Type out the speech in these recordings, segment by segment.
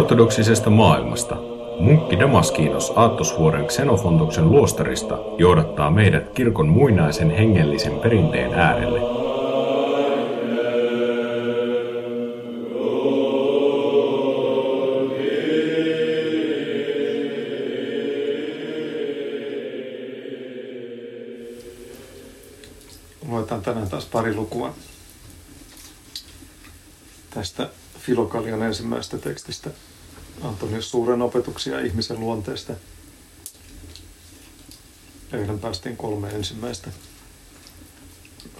Ortodoksisesta maailmasta munkki Damaskinos Aattosvuoren Xenofontoksen luostarista johdattaa meidät kirkon muinaisen hengellisen perinteen äärelle. Luetaan tänään taas pari lukua tästä Filokalian ensimmäisestä tekstistä. Antonius suuren opetuksia ihmisen luonteesta. Eilen päästiin kolme ensimmäistä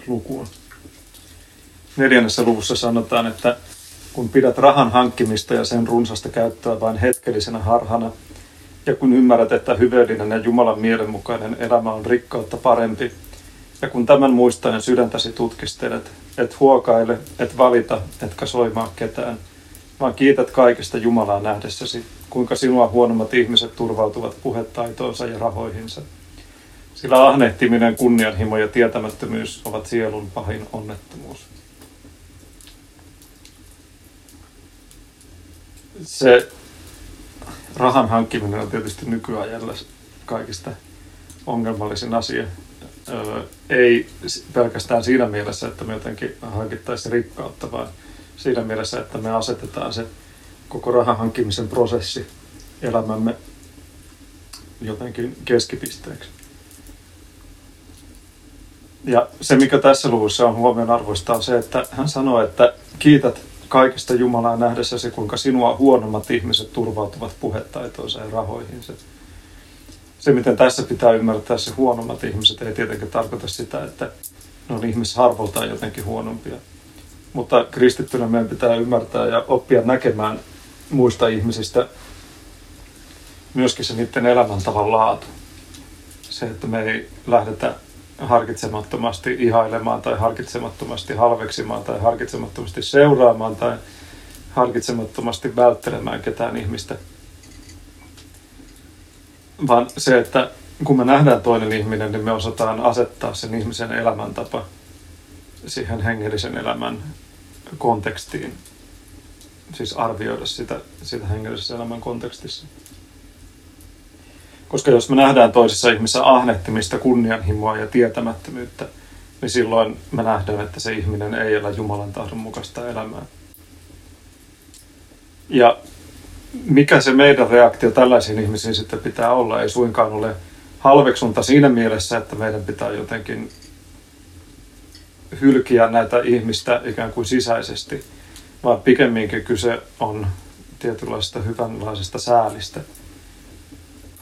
lukua. Neljännessä luvussa sanotaan, että kun pidät rahan hankkimista ja sen runsasta käyttöä vain hetkellisenä harhana, ja kun ymmärrät, että hyveellinen ja Jumalan mielenmukainen elämä on rikkautta parempi, ja kun tämän muistaen sydäntäsi tutkistelet, et huokaile, et valita, etkä soimaa ketään, vaan kiität kaikesta Jumalaa nähdessäsi, kuinka sinua huonommat ihmiset turvautuvat puhetaitoonsa ja rahoihinsa. Sillä ahnehtiminen, kunnianhimo ja tietämättömyys ovat sielun pahin onnettomuus. Se rahan hankkiminen on tietysti nykyajalla kaikista ongelmallisin asia ei pelkästään siinä mielessä, että me jotenkin hankittaisiin rikkautta, vaan siinä mielessä, että me asetetaan se koko rahan hankkimisen prosessi elämämme jotenkin keskipisteeksi. Ja se, mikä tässä luvussa on huomion arvoista, on se, että hän sanoo, että kiität kaikesta Jumalaa nähdessäsi, kuinka sinua huonommat ihmiset turvautuvat puhetaitoonsa ja rahoihinsa se, miten tässä pitää ymmärtää se huonommat ihmiset, ei tietenkään tarkoita sitä, että ne on ihmisharvoltaan jotenkin huonompia. Mutta kristittynä meidän pitää ymmärtää ja oppia näkemään muista ihmisistä myöskin se niiden elämäntavan laatu. Se, että me ei lähdetä harkitsemattomasti ihailemaan tai harkitsemattomasti halveksimaan tai harkitsemattomasti seuraamaan tai harkitsemattomasti välttelemään ketään ihmistä – vaan se, että kun me nähdään toinen ihminen, niin me osataan asettaa sen ihmisen elämäntapa siihen hengellisen elämän kontekstiin. Siis arvioida sitä, sitä hengellisen elämän kontekstissa. Koska jos me nähdään toisessa ihmisessä ahnehtimista, kunnianhimoa ja tietämättömyyttä, niin silloin me nähdään, että se ihminen ei elä Jumalan tahdon mukaista elämää. Ja mikä se meidän reaktio tällaisiin ihmisiin sitten pitää olla, ei suinkaan ole halveksunta siinä mielessä, että meidän pitää jotenkin hylkiä näitä ihmistä ikään kuin sisäisesti, vaan pikemminkin kyse on tietynlaisesta hyvänlaisesta säälistä.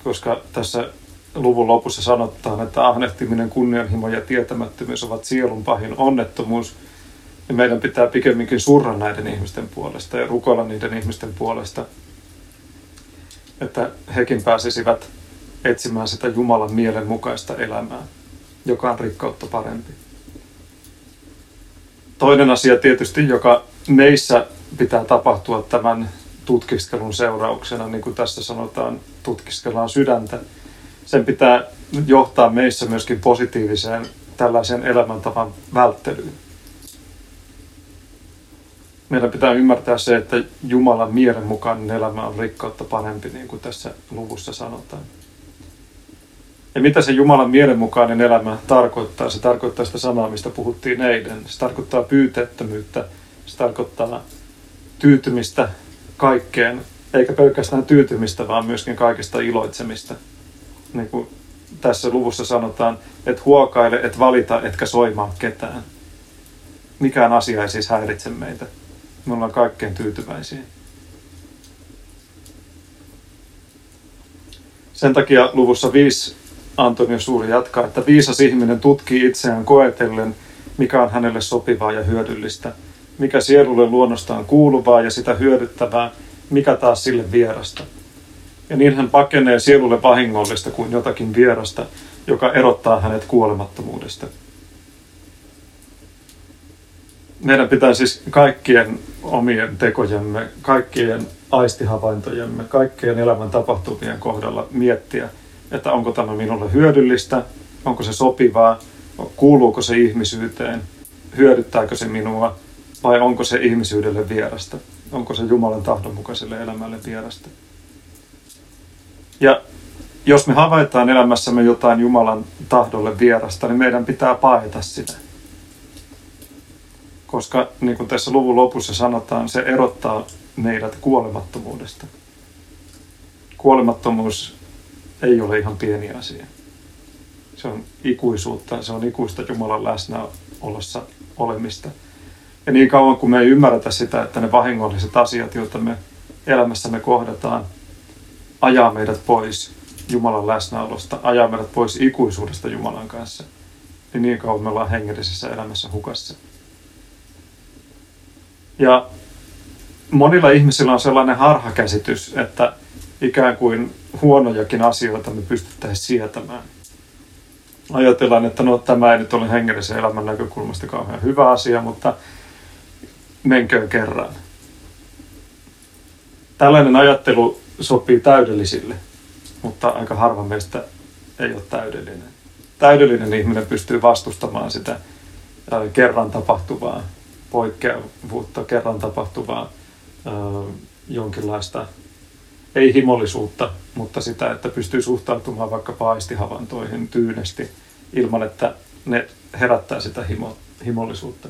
Koska tässä luvun lopussa sanotaan, että ahnehtiminen, kunnianhimo ja tietämättömyys ovat sielun pahin onnettomuus, ja meidän pitää pikemminkin surra näiden ihmisten puolesta ja rukoilla niiden ihmisten puolesta – että hekin pääsisivät etsimään sitä Jumalan mielen mukaista elämää, joka on rikkautta parempi. Toinen asia tietysti, joka meissä pitää tapahtua tämän tutkiskelun seurauksena, niin kuin tässä sanotaan, tutkiskellaan sydäntä. Sen pitää johtaa meissä myöskin positiiviseen tällaisen elämäntavan välttelyyn meidän pitää ymmärtää se, että Jumalan mielen mukainen elämä on rikkautta parempi, niin kuin tässä luvussa sanotaan. Ja mitä se Jumalan mielenmukainen elämä tarkoittaa? Se tarkoittaa sitä sanaa, mistä puhuttiin eilen. Se tarkoittaa pyyteettömyyttä. Se tarkoittaa tyytymistä kaikkeen. Eikä pelkästään tyytymistä, vaan myöskin kaikesta iloitsemista. Niin kuin tässä luvussa sanotaan, että huokaile, et valita, etkä soimaa ketään. Mikään asia ei siis häiritse meitä me ollaan kaikkein tyytyväisiä. Sen takia luvussa 5 Antonio Suuri jatkaa, että viisas ihminen tutkii itseään koetellen, mikä on hänelle sopivaa ja hyödyllistä, mikä sielulle luonnostaan kuuluvaa ja sitä hyödyttävää, mikä taas sille vierasta. Ja niin hän pakenee sielulle vahingollista kuin jotakin vierasta, joka erottaa hänet kuolemattomuudesta meidän pitää siis kaikkien omien tekojemme, kaikkien aistihavaintojemme, kaikkien elämän tapahtumien kohdalla miettiä, että onko tämä minulle hyödyllistä, onko se sopivaa, kuuluuko se ihmisyyteen, hyödyttääkö se minua vai onko se ihmisyydelle vierasta. Onko se Jumalan tahdon mukaiselle elämälle vierasta? Ja jos me havaitaan elämässämme jotain Jumalan tahdolle vierasta, niin meidän pitää paeta sitä. Koska niin kuin tässä luvun lopussa sanotaan, se erottaa meidät kuolemattomuudesta. Kuolemattomuus ei ole ihan pieni asia. Se on ikuisuutta, se on ikuista Jumalan läsnäolossa olemista. Ja niin kauan kuin me ei ymmärretä sitä, että ne vahingolliset asiat, joita me elämässämme kohdataan, ajaa meidät pois Jumalan läsnäolosta, ajaa meidät pois ikuisuudesta Jumalan kanssa, niin niin kauan me ollaan hengellisessä elämässä hukassa. Ja monilla ihmisillä on sellainen harhakäsitys, että ikään kuin huonojakin asioita me pystyttäisiin sietämään. Ajatellaan, että no tämä ei nyt ole hengellisen elämän näkökulmasta kauhean hyvä asia, mutta menköön kerran. Tällainen ajattelu sopii täydellisille, mutta aika harva meistä ei ole täydellinen. Täydellinen ihminen pystyy vastustamaan sitä kerran tapahtuvaa poikkeavuutta, kerran tapahtuvaa jonkinlaista, ei himollisuutta, mutta sitä, että pystyy suhtautumaan vaikka paistihavantoihin tyynesti ilman, että ne herättää sitä himo, himollisuutta.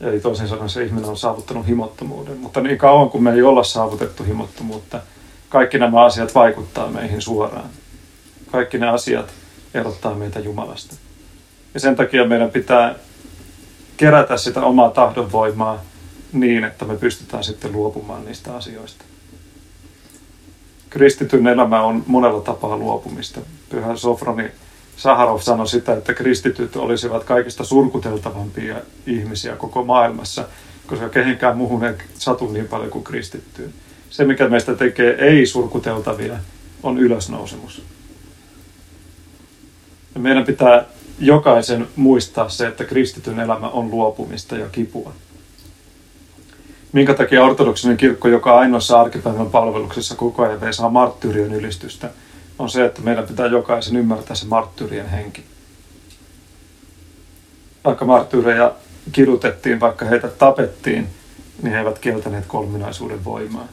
Eli toisin sanoen se ihminen on saavuttanut himottomuuden. Mutta niin kauan kuin me ei olla saavutettu himottomuutta, kaikki nämä asiat vaikuttaa meihin suoraan. Kaikki ne asiat erottaa meitä Jumalasta. Ja sen takia meidän pitää kerätä sitä omaa tahdonvoimaa niin, että me pystytään sitten luopumaan niistä asioista. Kristityn elämä on monella tapaa luopumista. Pyhä Sofroni Saharov sanoi sitä, että kristityt olisivat kaikista surkuteltavampia ihmisiä koko maailmassa, koska kehenkään muuhun ei satu niin paljon kuin kristittyyn. Se, mikä meistä tekee ei-surkuteltavia, on ylösnousemus. Ja meidän pitää jokaisen muistaa se, että kristityn elämä on luopumista ja kipua. Minkä takia ortodoksinen kirkko, joka ainoassa arkipäivän palveluksessa koko ajan saa marttyyrien ylistystä, on se, että meidän pitää jokaisen ymmärtää se marttyyrien henki. Vaikka marttyyreja kidutettiin, vaikka heitä tapettiin, niin he eivät kieltäneet kolminaisuuden voimaa,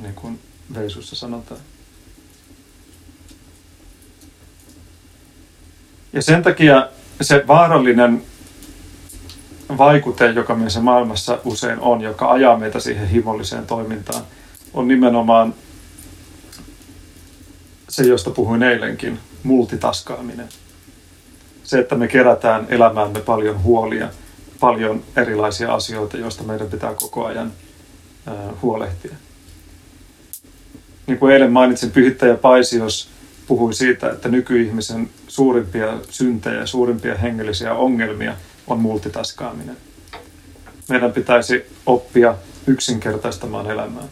niin kuin Veisussa sanotaan. Ja sen takia se vaarallinen vaikute, joka meissä maailmassa usein on, joka ajaa meitä siihen himolliseen toimintaan, on nimenomaan se, josta puhuin eilenkin, multitaskaaminen. Se, että me kerätään elämäämme paljon huolia, paljon erilaisia asioita, joista meidän pitää koko ajan huolehtia. Niin kuin eilen mainitsin, pyhittäjä Paisios puhui siitä, että nykyihmisen suurimpia syntejä suurimpia hengellisiä ongelmia on multitaskaaminen. Meidän pitäisi oppia yksinkertaistamaan elämää.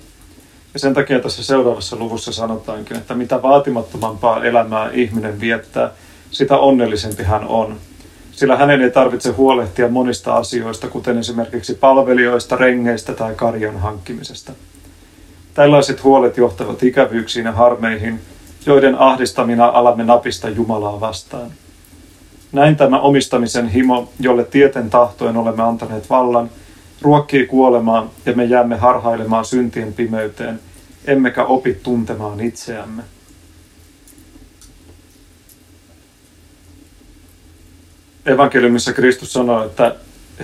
Ja sen takia tässä seuraavassa luvussa sanotaankin, että mitä vaatimattomampaa elämää ihminen viettää, sitä onnellisempi hän on. Sillä hänen ei tarvitse huolehtia monista asioista, kuten esimerkiksi palvelijoista, rengeistä tai karjan hankkimisesta. Tällaiset huolet johtavat ikävyyksiin ja harmeihin, joiden ahdistamina alamme napista Jumalaa vastaan. Näin tämä omistamisen himo, jolle tieten tahtoen olemme antaneet vallan, ruokkii kuolemaan ja me jäämme harhailemaan syntien pimeyteen, emmekä opi tuntemaan itseämme. Evankeliumissa Kristus sanoo, että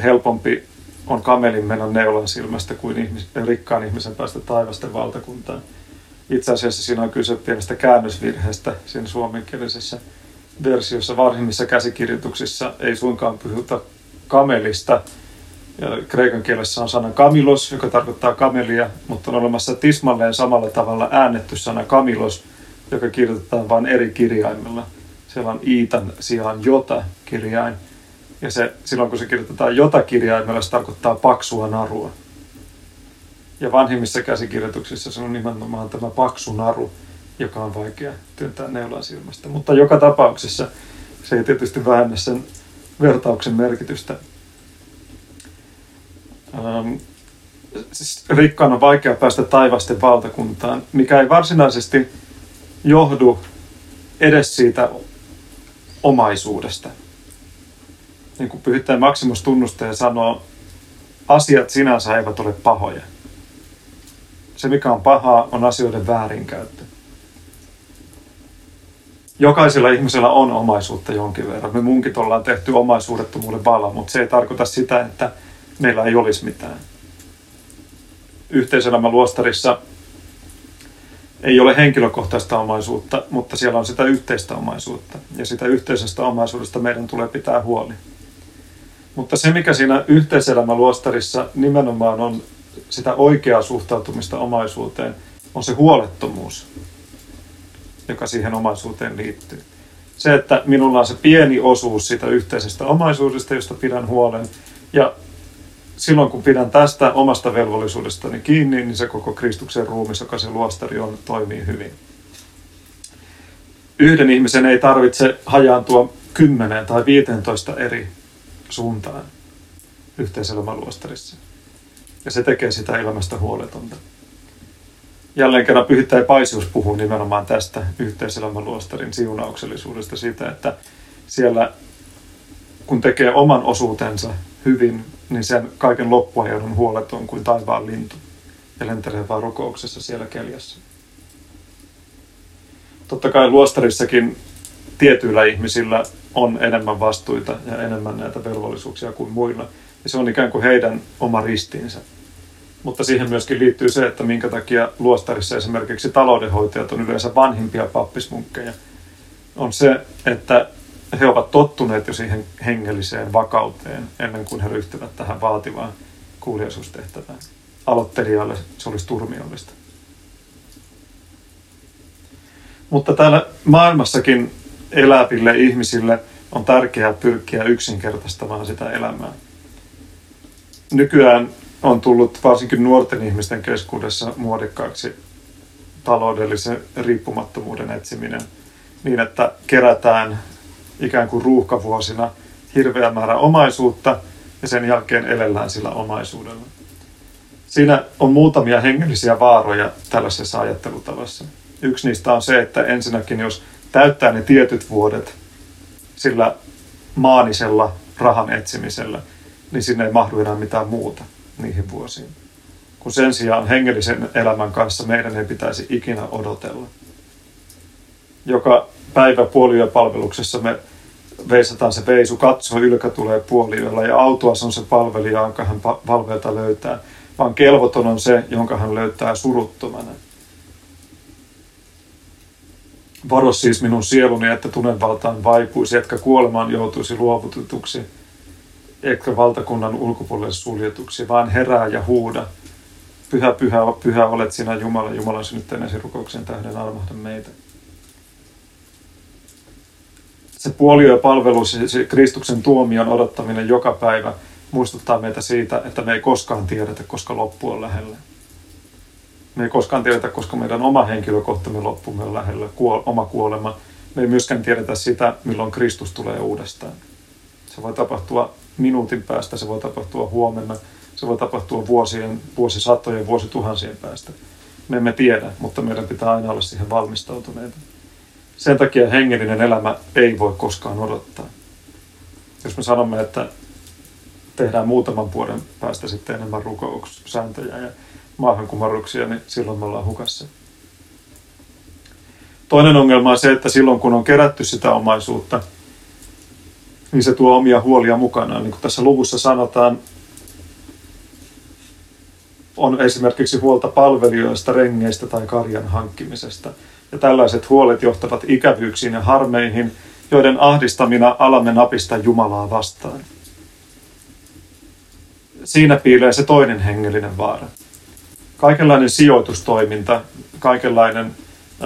helpompi on kamelin mennä neulan silmästä kuin ihmis- rikkaan ihmisen päästä taivasten valtakuntaan. Itse asiassa siinä on kyse pienestä käännösvirheestä siinä suomenkielisessä versiossa. Varhimmissa käsikirjoituksissa ei suinkaan puhuta kamelista, kreikan kielessä on sana kamilos, joka tarkoittaa kamelia, mutta on olemassa tismalleen samalla tavalla äännetty sana kamilos, joka kirjoitetaan vain eri kirjaimella. Siellä on iitan sijaan jota kirjain. Ja se, silloin kun se kirjoitetaan jota kirjaimella, se tarkoittaa paksua narua. Ja vanhimmissa käsikirjoituksissa se on nimenomaan tämä paksu naru, joka on vaikea työntää neulan silmästä. Mutta joka tapauksessa se ei tietysti vähennä sen vertauksen merkitystä ähm, siis rikkaan on vaikea päästä taivasten valtakuntaan, mikä ei varsinaisesti johdu edes siitä omaisuudesta. Niin kuin pyhittäjä Maximus tunnustaa ja sanoo, asiat sinänsä eivät ole pahoja. Se, mikä on pahaa, on asioiden väärinkäyttö. Jokaisella ihmisellä on omaisuutta jonkin verran. Me munkit ollaan tehty omaisuudettomuuden vala, mutta se ei tarkoita sitä, että meillä ei olisi mitään. Yhteiselämä luostarissa ei ole henkilökohtaista omaisuutta, mutta siellä on sitä yhteistä omaisuutta. Ja sitä yhteisestä omaisuudesta meidän tulee pitää huoli. Mutta se, mikä siinä yhteiselämäluostarissa nimenomaan on sitä oikeaa suhtautumista omaisuuteen, on se huolettomuus, joka siihen omaisuuteen liittyy. Se, että minulla on se pieni osuus sitä yhteisestä omaisuudesta, josta pidän huolen, ja silloin kun pidän tästä omasta velvollisuudestani kiinni, niin se koko Kristuksen ruumis, joka se luostari on, toimii hyvin. Yhden ihmisen ei tarvitse hajaantua 10 tai 15 eri suuntaan yhteiselämäluostarissa. Ja se tekee sitä elämästä huoletonta. Jälleen kerran pyhittäjä Paisius puhuu nimenomaan tästä yhteiselämäluostarin siunauksellisuudesta, siitä, että siellä kun tekee oman osuutensa hyvin, niin sen kaiken loppuajan on huoleton kuin taivaan lintu ja lentelee vaan rukouksessa siellä keljässä. Totta kai luostarissakin tietyillä ihmisillä on enemmän vastuita ja enemmän näitä velvollisuuksia kuin muilla. Ja se on ikään kuin heidän oma ristiinsä. Mutta siihen myöskin liittyy se, että minkä takia luostarissa esimerkiksi taloudenhoitajat on yleensä vanhimpia pappismunkkeja. On se, että he ovat tottuneet jo siihen hengelliseen vakauteen ennen kuin he ryhtyvät tähän vaativaan kuuliaisuustehtävään. Aloittelijalle se olisi turmiollista. Mutta täällä maailmassakin eläville ihmisille on tärkeää pyrkiä yksinkertaistamaan sitä elämää. Nykyään on tullut varsinkin nuorten ihmisten keskuudessa muodikkaaksi taloudellisen riippumattomuuden etsiminen niin, että kerätään ikään kuin ruuhkavuosina hirveä määrä omaisuutta ja sen jälkeen elellään sillä omaisuudella. Siinä on muutamia hengellisiä vaaroja tällaisessa ajattelutavassa. Yksi niistä on se, että ensinnäkin jos täyttää ne tietyt vuodet sillä maanisella rahan etsimisellä, niin sinne ei mahdu enää mitään muuta niihin vuosiin. Kun sen sijaan hengellisen elämän kanssa meidän ei pitäisi ikinä odotella. Joka päivä puoliyöpalveluksessa me veisataan se veisu, katsoo ylkä tulee puoliyöllä ja autoas on se palvelija, jonka hän palvelta löytää, vaan kelvoton on se, jonka hän löytää suruttomana. Varo siis minun sieluni, että tunnevaltaan vaipuisi, etkä kuolemaan joutuisi luovutetuksi, etkä valtakunnan ulkopuolelle suljetuksi, vaan herää ja huuda. Pyhä, pyhä, pyhä olet sinä Jumala, Jumalan synnyttäneesi rukouksen tähden armahda meitä. Se puoliyöpalvelus, se Kristuksen tuomion odottaminen joka päivä muistuttaa meitä siitä, että me ei koskaan tiedetä, koska loppu on lähellä. Me ei koskaan tiedetä, koska meidän oma henkilökohtamme loppumme on lähellä, kuol- oma kuolema. Me ei myöskään tiedetä sitä, milloin Kristus tulee uudestaan. Se voi tapahtua minuutin päästä, se voi tapahtua huomenna, se voi tapahtua vuosien, vuosisatojen, vuosituhansien päästä. Me emme tiedä, mutta meidän pitää aina olla siihen valmistautuneita. Sen takia hengellinen elämä ei voi koskaan odottaa. Jos me sanomme, että tehdään muutaman vuoden päästä sitten enemmän rukoussääntöjä ja maahankumarruksia, niin silloin me ollaan hukassa. Toinen ongelma on se, että silloin kun on kerätty sitä omaisuutta, niin se tuo omia huolia mukanaan. Niin kuin tässä luvussa sanotaan, on esimerkiksi huolta palvelijoista, rengeistä tai karjan hankkimisesta. Ja tällaiset huolet johtavat ikävyyksiin ja harmeihin, joiden ahdistamina alamme napista Jumalaa vastaan. Siinä piilee se toinen hengellinen vaara kaikenlainen sijoitustoiminta, kaikenlainen ö,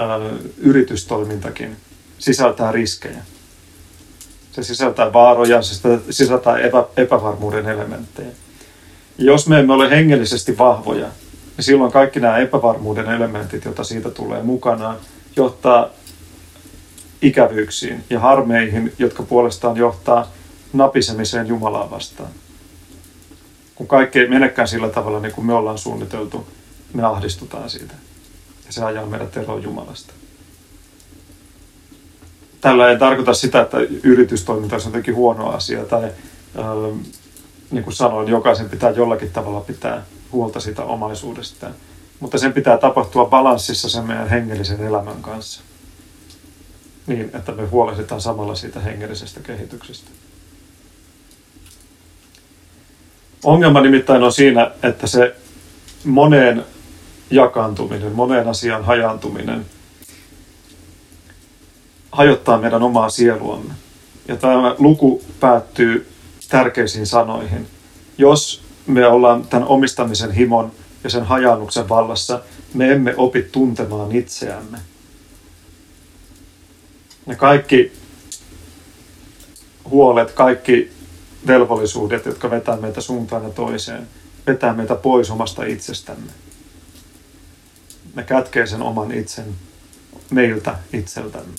yritystoimintakin sisältää riskejä. Se sisältää vaaroja, se sisältää epä, epävarmuuden elementtejä. Jos me emme ole hengellisesti vahvoja, niin silloin kaikki nämä epävarmuuden elementit, joita siitä tulee mukanaan, johtaa ikävyyksiin ja harmeihin, jotka puolestaan johtaa napisemiseen Jumalaa vastaan. Kun kaikki ei menekään sillä tavalla niin kuin me ollaan suunniteltu, me ahdistutaan siitä. Ja se ajaa meidät eroon Jumalasta. Tällä ei tarkoita sitä, että yritystoiminta on jotenkin huono asia tai äh, niin kuin sanoin, jokaisen pitää jollakin tavalla pitää huolta siitä omaisuudestaan. Mutta sen pitää tapahtua balanssissa sen meidän hengellisen elämän kanssa. Niin, että me huolehditaan samalla siitä hengellisestä kehityksestä. Ongelma nimittäin on siinä, että se moneen jakaantuminen, moneen asian hajaantuminen hajottaa meidän omaa sieluamme. Ja tämä luku päättyy tärkeisiin sanoihin. Jos me ollaan tämän omistamisen himon ja sen hajannuksen vallassa, me emme opi tuntemaan itseämme. Ja kaikki huolet, kaikki velvollisuudet, jotka vetää meitä suuntaan ja toiseen, vetää meitä pois omasta itsestämme. Ne kätkee sen oman itsen meiltä itseltämme.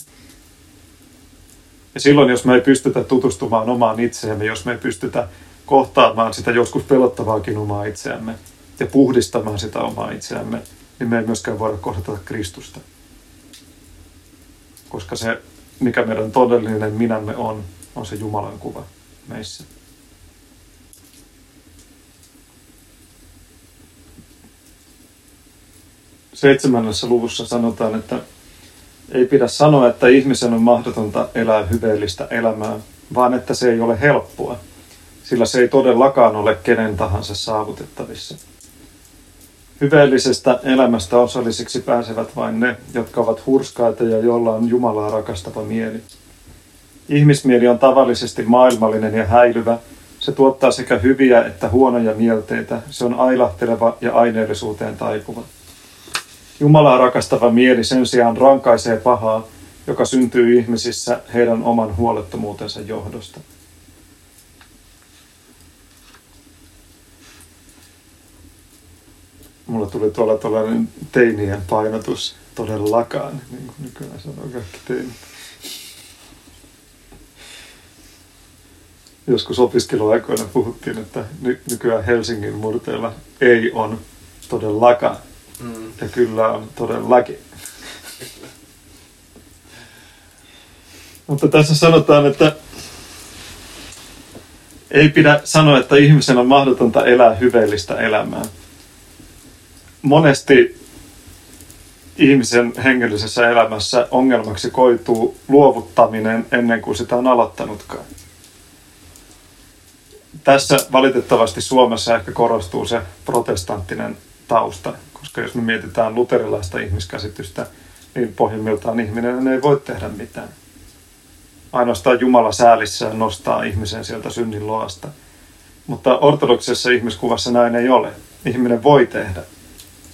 Ja silloin, jos me ei pystytä tutustumaan omaan itseemme, jos me ei pystytä kohtaamaan sitä joskus pelottavaakin omaa itseämme ja puhdistamaan sitä omaa itseämme, niin me ei myöskään voida kohdata Kristusta. Koska se, mikä meidän todellinen minämme on, on se Jumalan kuva meissä. Seitsemännessä luvussa sanotaan, että ei pidä sanoa, että ihmisen on mahdotonta elää hyveellistä elämää, vaan että se ei ole helppoa, sillä se ei todellakaan ole kenen tahansa saavutettavissa. Hyveellisestä elämästä osallisiksi pääsevät vain ne, jotka ovat hurskaita ja joilla on Jumalaa rakastava mieli. Ihmismieli on tavallisesti maailmallinen ja häilyvä. Se tuottaa sekä hyviä että huonoja mielteitä. Se on ailahteleva ja aineellisuuteen taipuva. Jumalaa rakastava mieli sen sijaan rankaisee pahaa, joka syntyy ihmisissä heidän oman huolettomuutensa johdosta. Mulla tuli tuolla tuollainen teinien painotus todellakaan, niin kuin nykyään sanoo kaikki teinit. Joskus opiskeluaikoina puhuttiin, että nykyään Helsingin murteella ei on todellakaan. Ja kyllä on todellakin. Mutta tässä sanotaan, että ei pidä sanoa, että ihmisen on mahdotonta elää hyveellistä elämää. Monesti ihmisen hengellisessä elämässä ongelmaksi koituu luovuttaminen ennen kuin sitä on aloittanutkaan. Tässä valitettavasti Suomessa ehkä korostuu se protestanttinen tausta, koska jos me mietitään luterilaista ihmiskäsitystä, niin pohjimmiltaan ihminen ei voi tehdä mitään. Ainoastaan Jumala säälissään nostaa ihmisen sieltä synnin loasta. Mutta ortodoksisessa ihmiskuvassa näin ei ole. Ihminen voi tehdä.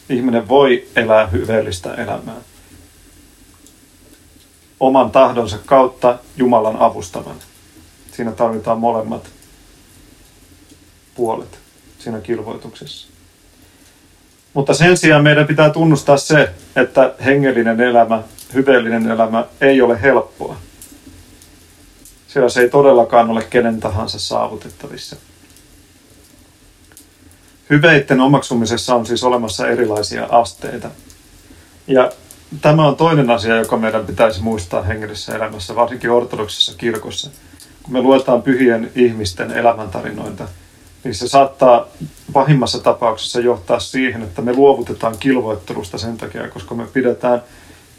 Ihminen voi elää hyveellistä elämää. Oman tahdonsa kautta Jumalan avustavan. Siinä tarvitaan molemmat puolet siinä kilvoituksessa. Mutta sen sijaan meidän pitää tunnustaa se, että hengellinen elämä, hyveellinen elämä ei ole helppoa. Sillä se ei todellakaan ole kenen tahansa saavutettavissa. Hyveitten omaksumisessa on siis olemassa erilaisia asteita. Ja tämä on toinen asia, joka meidän pitäisi muistaa hengellisessä elämässä, varsinkin ortodoksisessa kirkossa. Kun me luetaan pyhien ihmisten elämäntarinoita, niin se saattaa pahimmassa tapauksessa johtaa siihen, että me luovutetaan kilvoittelusta sen takia, koska me pidetään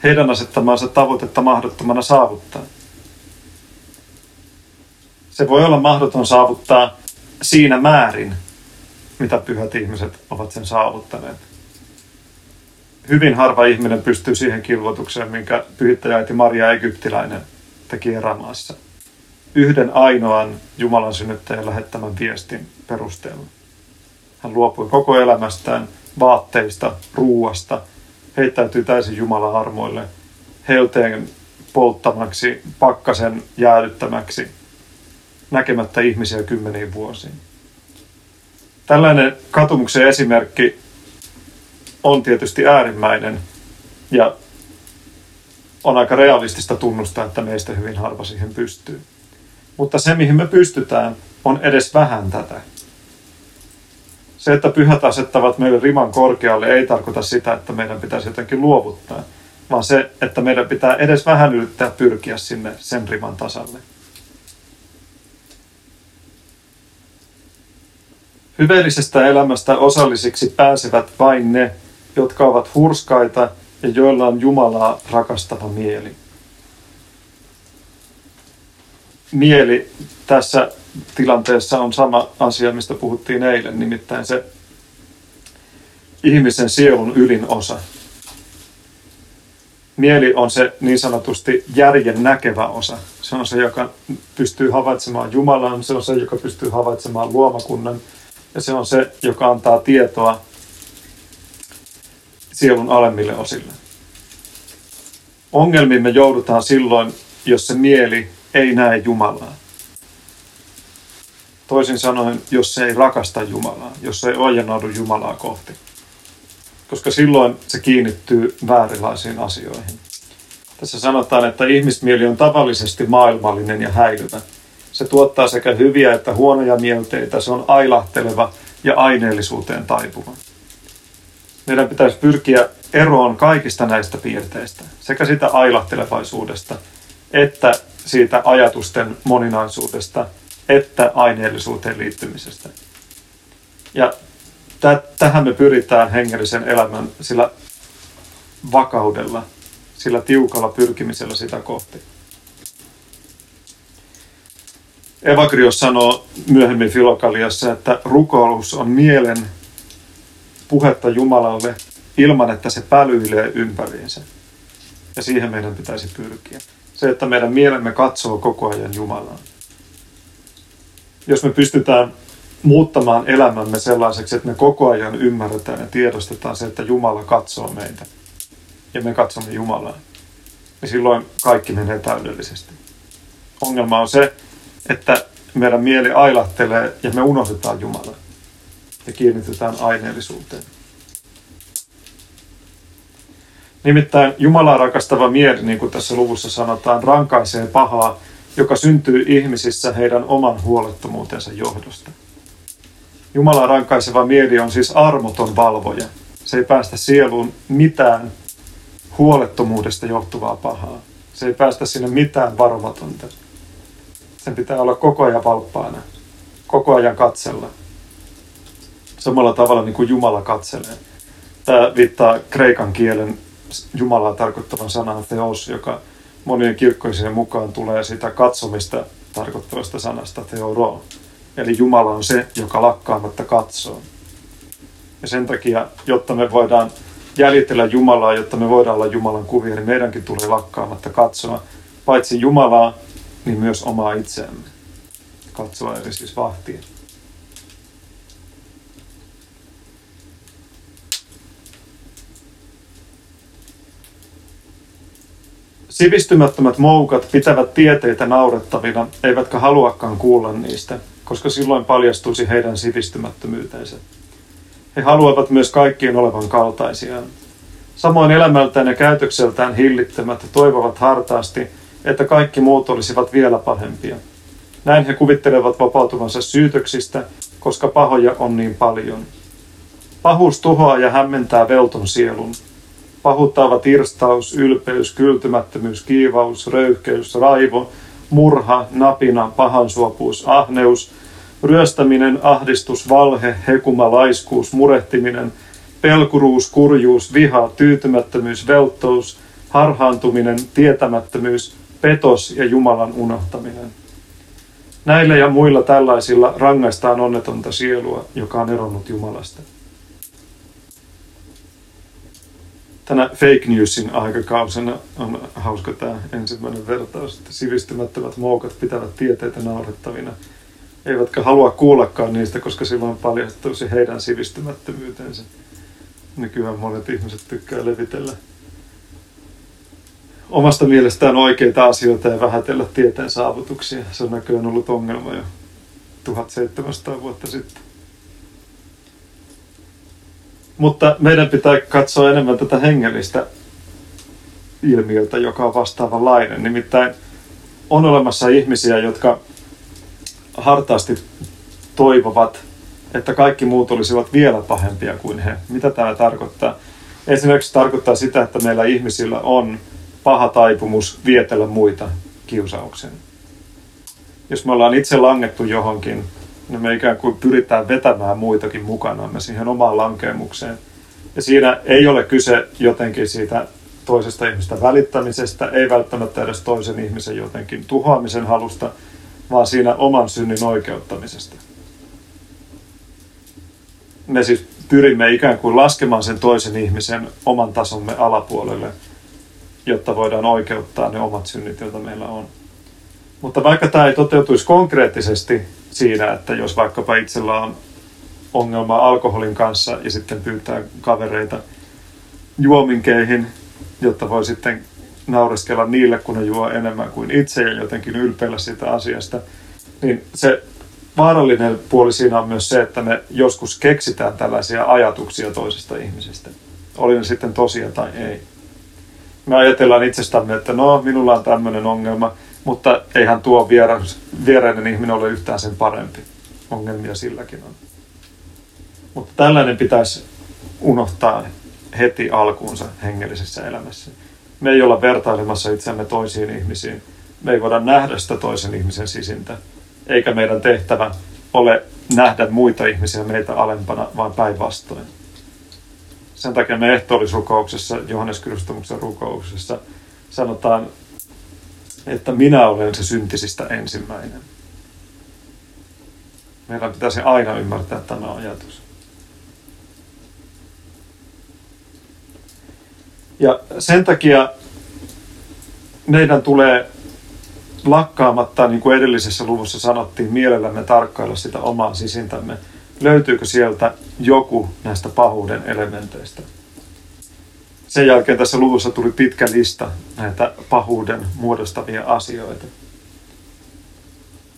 heidän asettamaansa tavoitetta mahdottomana saavuttaa. Se voi olla mahdoton saavuttaa siinä määrin, mitä pyhät ihmiset ovat sen saavuttaneet. Hyvin harva ihminen pystyy siihen kilvoitukseen, minkä pyhittäjäiti Maria Egyptiläinen teki erämaassa – yhden ainoan Jumalan synnyttäjän lähettämän viestin perusteella. Hän luopui koko elämästään, vaatteista, ruuasta, heittäytyi täysin Jumalan armoille, helteen polttamaksi, pakkasen jäädyttämäksi, näkemättä ihmisiä kymmeniin vuosiin. Tällainen katumuksen esimerkki on tietysti äärimmäinen ja on aika realistista tunnustaa, että meistä hyvin harva siihen pystyy. Mutta se, mihin me pystytään, on edes vähän tätä. Se, että pyhät asettavat meille riman korkealle, ei tarkoita sitä, että meidän pitäisi jotenkin luovuttaa, vaan se, että meidän pitää edes vähän yrittää pyrkiä sinne sen riman tasalle. Hyveellisestä elämästä osallisiksi pääsevät vain ne, jotka ovat hurskaita ja joilla on Jumalaa rakastava mieli. Mieli tässä tilanteessa on sama asia, mistä puhuttiin eilen, nimittäin se ihmisen sielun ylin osa. Mieli on se niin sanotusti järjen näkevä osa. Se on se, joka pystyy havaitsemaan Jumalan, se on se, joka pystyy havaitsemaan luomakunnan ja se on se, joka antaa tietoa sielun alemmille osille. Ongelmiin me joudutaan silloin, jos se mieli ei näe Jumalaa. Toisin sanoen, jos se ei rakasta Jumalaa, jos se ei ojennaudu Jumalaa kohti. Koska silloin se kiinnittyy väärinlaisiin asioihin. Tässä sanotaan, että ihmismieli on tavallisesti maailmallinen ja häilyvä. Se tuottaa sekä hyviä että huonoja mielteitä, se on ailahteleva ja aineellisuuteen taipuva. Meidän pitäisi pyrkiä eroon kaikista näistä piirteistä, sekä sitä ailahtelevaisuudesta, että siitä ajatusten moninaisuudesta, että aineellisuuteen liittymisestä. Ja tähän me pyritään hengellisen elämän sillä vakaudella, sillä tiukalla pyrkimisellä sitä kohti. Evagrios sanoo myöhemmin Filokaliassa, että rukoilus on mielen puhetta Jumalalle ilman, että se pälyilee ympäriinsä. Ja siihen meidän pitäisi pyrkiä. Se, että meidän mielemme katsoo koko ajan Jumalaan. Jos me pystytään muuttamaan elämämme sellaiseksi, että me koko ajan ymmärretään ja tiedostetaan se, että Jumala katsoo meitä ja me katsomme Jumalaa, niin silloin kaikki menee täydellisesti. Ongelma on se, että meidän mieli ailahtelee ja me unohdetaan Jumala ja kiinnitetään aineellisuuteen. Nimittäin Jumalaa rakastava mieli, niin kuin tässä luvussa sanotaan, rankaisee pahaa, joka syntyy ihmisissä heidän oman huolettomuutensa johdosta. Jumalaa rankaiseva mieli on siis armoton valvoja. Se ei päästä sieluun mitään huolettomuudesta johtuvaa pahaa. Se ei päästä sinne mitään varovatonta. Sen pitää olla koko ajan valppaana, koko ajan katsella. Samalla tavalla niin kuin Jumala katselee. Tämä viittaa kreikan kielen Jumalaa tarkoittavan sanan theos, joka monien kirkkoisien mukaan tulee sitä katsomista tarkoittavasta sanasta theoro. Eli Jumala on se, joka lakkaamatta katsoo. Ja sen takia, jotta me voidaan jäljitellä Jumalaa, jotta me voidaan olla Jumalan kuvia, niin meidänkin tulee lakkaamatta katsoa paitsi Jumalaa, niin myös omaa itseämme. Katsoa eli siis vahtia. Sivistymättömät moukat pitävät tieteitä naurettavina, eivätkä haluakaan kuulla niistä, koska silloin paljastuisi heidän sivistymättömyytensä. He haluavat myös kaikkien olevan kaltaisiaan. Samoin elämältään ja käytökseltään hillittömät toivovat hartaasti, että kaikki muut olisivat vielä pahempia. Näin he kuvittelevat vapautuvansa syytöksistä, koska pahoja on niin paljon. Pahuus tuhoaa ja hämmentää velton sielun. Pahuttaava tirstaus, ylpeys, kyltymättömyys, kiivaus, röyhkeys, raivo, murha, napina, pahansuopuus, ahneus, ryöstäminen, ahdistus, valhe, hekuma, laiskuus, murehtiminen, pelkuruus, kurjuus, viha, tyytymättömyys, velttous, harhaantuminen, tietämättömyys, petos ja Jumalan unohtaminen. Näillä ja muilla tällaisilla rangaistaan onnetonta sielua, joka on eronnut Jumalasta. Tänä fake newsin aikakausena on hauska tämä ensimmäinen vertaus, että sivistymättömät moukat pitävät tieteitä naurettavina, eivätkä halua kuullakaan niistä, koska silloin paljastuisi heidän sivistymättömyytensä. Nykyään monet ihmiset tykkää levitellä omasta mielestään oikeita asioita ja vähätellä tieteen saavutuksia. Se on näköjään ollut ongelma jo 1700 vuotta sitten. Mutta meidän pitää katsoa enemmän tätä hengellistä ilmiötä, joka on vastaavanlainen. Nimittäin on olemassa ihmisiä, jotka hartaasti toivovat, että kaikki muut olisivat vielä pahempia kuin he. Mitä tämä tarkoittaa? Esimerkiksi tarkoittaa sitä, että meillä ihmisillä on paha taipumus vietellä muita kiusauksen. Jos me ollaan itse langettu johonkin, niin me ikään kuin pyritään vetämään muitakin mukana me siihen omaan lankemukseen. Ja siinä ei ole kyse jotenkin siitä toisesta ihmistä välittämisestä, ei välttämättä edes toisen ihmisen jotenkin tuhoamisen halusta, vaan siinä oman synnin oikeuttamisesta. Me siis pyrimme ikään kuin laskemaan sen toisen ihmisen oman tasomme alapuolelle, jotta voidaan oikeuttaa ne omat synnit, joita meillä on. Mutta vaikka tämä ei toteutuisi konkreettisesti siinä, että jos vaikkapa itsellä on ongelma alkoholin kanssa ja sitten pyytää kavereita juominkeihin, jotta voi sitten naureskella niille, kun ne juo enemmän kuin itse ja jotenkin ylpeillä siitä asiasta, niin se vaarallinen puoli siinä on myös se, että me joskus keksitään tällaisia ajatuksia toisesta ihmisestä. Oli ne sitten tosia tai ei. Me ajatellaan itsestämme, että no, minulla on tämmöinen ongelma, mutta eihän tuo vierainen ihminen ole yhtään sen parempi. Ongelmia silläkin on. Mutta tällainen pitäisi unohtaa heti alkuunsa hengellisessä elämässä. Me ei olla vertailemassa itseämme toisiin ihmisiin. Me ei voida nähdä sitä toisen ihmisen sisintä. Eikä meidän tehtävä ole nähdä muita ihmisiä meitä alempana, vaan päinvastoin. Sen takia me ehtoollisrukouksessa, Johannes Kristumuksen rukouksessa, sanotaan, että minä olen se syntisistä ensimmäinen. Meidän pitäisi aina ymmärtää tämä ajatus. Ja sen takia meidän tulee lakkaamatta, niin kuin edellisessä luvussa sanottiin, mielellämme tarkkailla sitä omaa sisintämme. Löytyykö sieltä joku näistä pahuuden elementeistä? Sen jälkeen tässä luvussa tuli pitkä lista näitä pahuuden muodostavia asioita.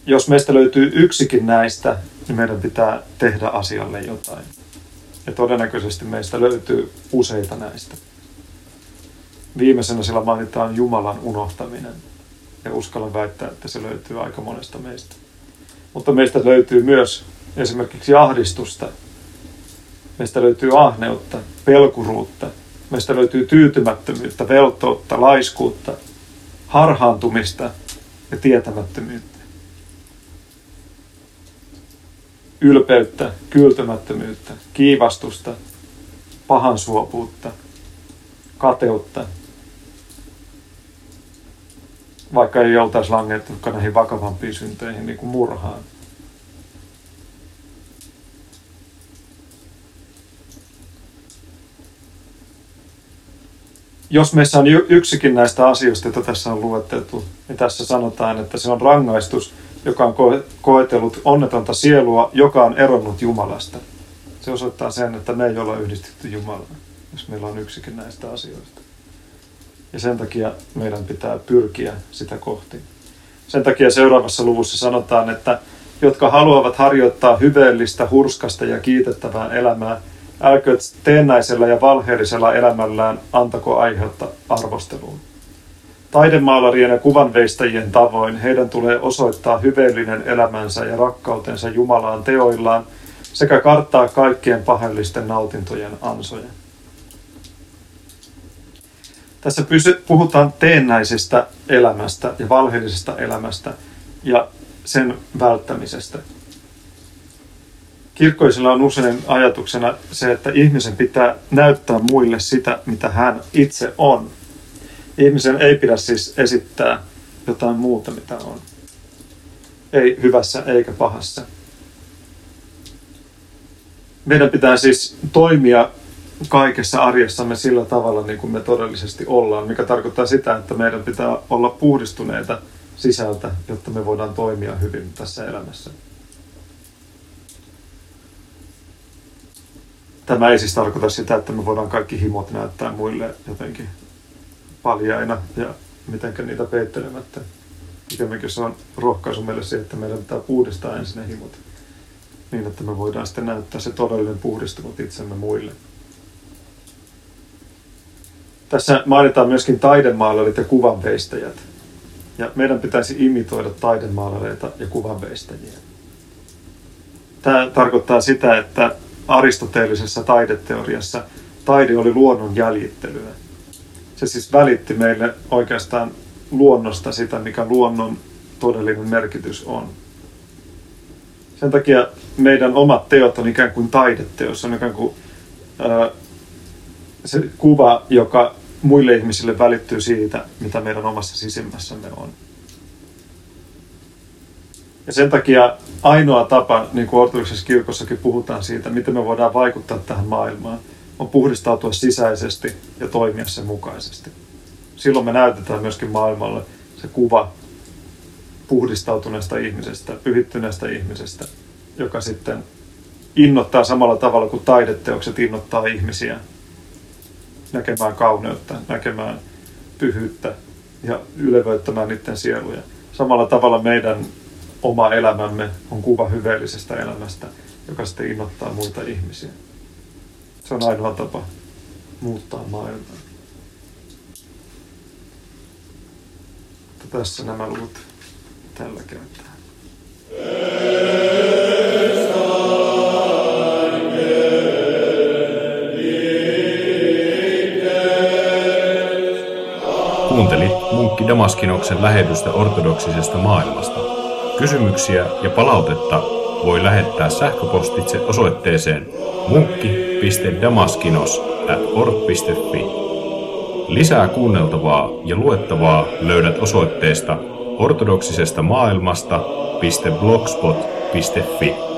Jos meistä löytyy yksikin näistä, niin meidän pitää tehdä asialle jotain. Ja todennäköisesti meistä löytyy useita näistä. Viimeisenä sillä mainitaan Jumalan unohtaminen. Ja uskallan väittää, että se löytyy aika monesta meistä. Mutta meistä löytyy myös esimerkiksi ahdistusta. Meistä löytyy ahneutta, pelkuruutta. Meistä löytyy tyytymättömyyttä, veltoutta, laiskuutta, harhaantumista ja tietämättömyyttä. Ylpeyttä, kyltymättömyyttä, kiivastusta, pahansuopuutta, kateutta vaikka ei oltaisi langettukaan näihin vakavampiin synteihin, niin kuin murhaan. Jos meissä on yksikin näistä asioista, joita tässä on luetteltu, niin tässä sanotaan, että se on rangaistus, joka on koetellut onnetonta sielua, joka on eronnut Jumalasta. Se osoittaa sen, että me ei olla yhdistetty Jumalaan, jos meillä on yksikin näistä asioista. Ja sen takia meidän pitää pyrkiä sitä kohti. Sen takia seuraavassa luvussa sanotaan, että jotka haluavat harjoittaa hyveellistä, hurskasta ja kiitettävää elämää, älkööt teennäisellä ja valheellisella elämällään antako aihetta arvosteluun. Taidemaalarien ja kuvanveistajien tavoin heidän tulee osoittaa hyveellinen elämänsä ja rakkautensa Jumalaan teoillaan sekä karttaa kaikkien pahallisten nautintojen ansoja. Tässä puhutaan teennäisestä elämästä ja valheellisesta elämästä ja sen välttämisestä. Kirkkoisilla on usein ajatuksena se, että ihmisen pitää näyttää muille sitä, mitä hän itse on. Ihmisen ei pidä siis esittää jotain muuta, mitä on. Ei hyvässä eikä pahassa. Meidän pitää siis toimia kaikessa arjessamme sillä tavalla, niin kuin me todellisesti ollaan, mikä tarkoittaa sitä, että meidän pitää olla puhdistuneita sisältä, jotta me voidaan toimia hyvin tässä elämässä. Tämä ei siis tarkoita sitä, että me voidaan kaikki himot näyttää muille jotenkin paljaina ja mitenkä niitä peittelemättä. Pikemminkin se on rohkaisu meille se, että meidän pitää puhdistaa ensin ne himot niin, että me voidaan sitten näyttää se todellinen puhdistunut itsemme muille. Tässä mainitaan myöskin taidemaalarit ja kuvanveistäjät. Ja meidän pitäisi imitoida taidemaalareita ja kuvanveistäjiä. Tämä tarkoittaa sitä, että aristoteellisessa taideteoriassa taide oli luonnon jäljittelyä. Se siis välitti meille oikeastaan luonnosta sitä, mikä luonnon todellinen merkitys on. Sen takia meidän omat teot on ikään kuin taideteos, on ikään kuin se kuva, joka muille ihmisille välittyy siitä, mitä meidän omassa sisimmässämme on. Ja sen takia ainoa tapa, niin kuin ortodoksisessa kirkossakin puhutaan siitä, miten me voidaan vaikuttaa tähän maailmaan, on puhdistautua sisäisesti ja toimia sen mukaisesti. Silloin me näytetään myöskin maailmalle se kuva puhdistautuneesta ihmisestä, pyhittyneestä ihmisestä, joka sitten innoittaa samalla tavalla kuin taideteokset innoittaa ihmisiä näkemään kauneutta, näkemään pyhyyttä ja ylevöittämään niiden sieluja. Samalla tavalla meidän oma elämämme on kuva hyveellisestä elämästä, joka sitten innoittaa muita ihmisiä. Se on ainoa tapa muuttaa maailmaa. Tässä nämä luvut tällä kertaa. Kuunteli munkki Damaskinoksen lähetystä ortodoksisesta maailmasta. Kysymyksiä ja palautetta voi lähettää sähköpostitse osoitteeseen munkki.damaskinos.org.fi. Lisää kuunneltavaa ja luettavaa löydät osoitteesta ortodoksisesta maailmasta.blogspot.fi.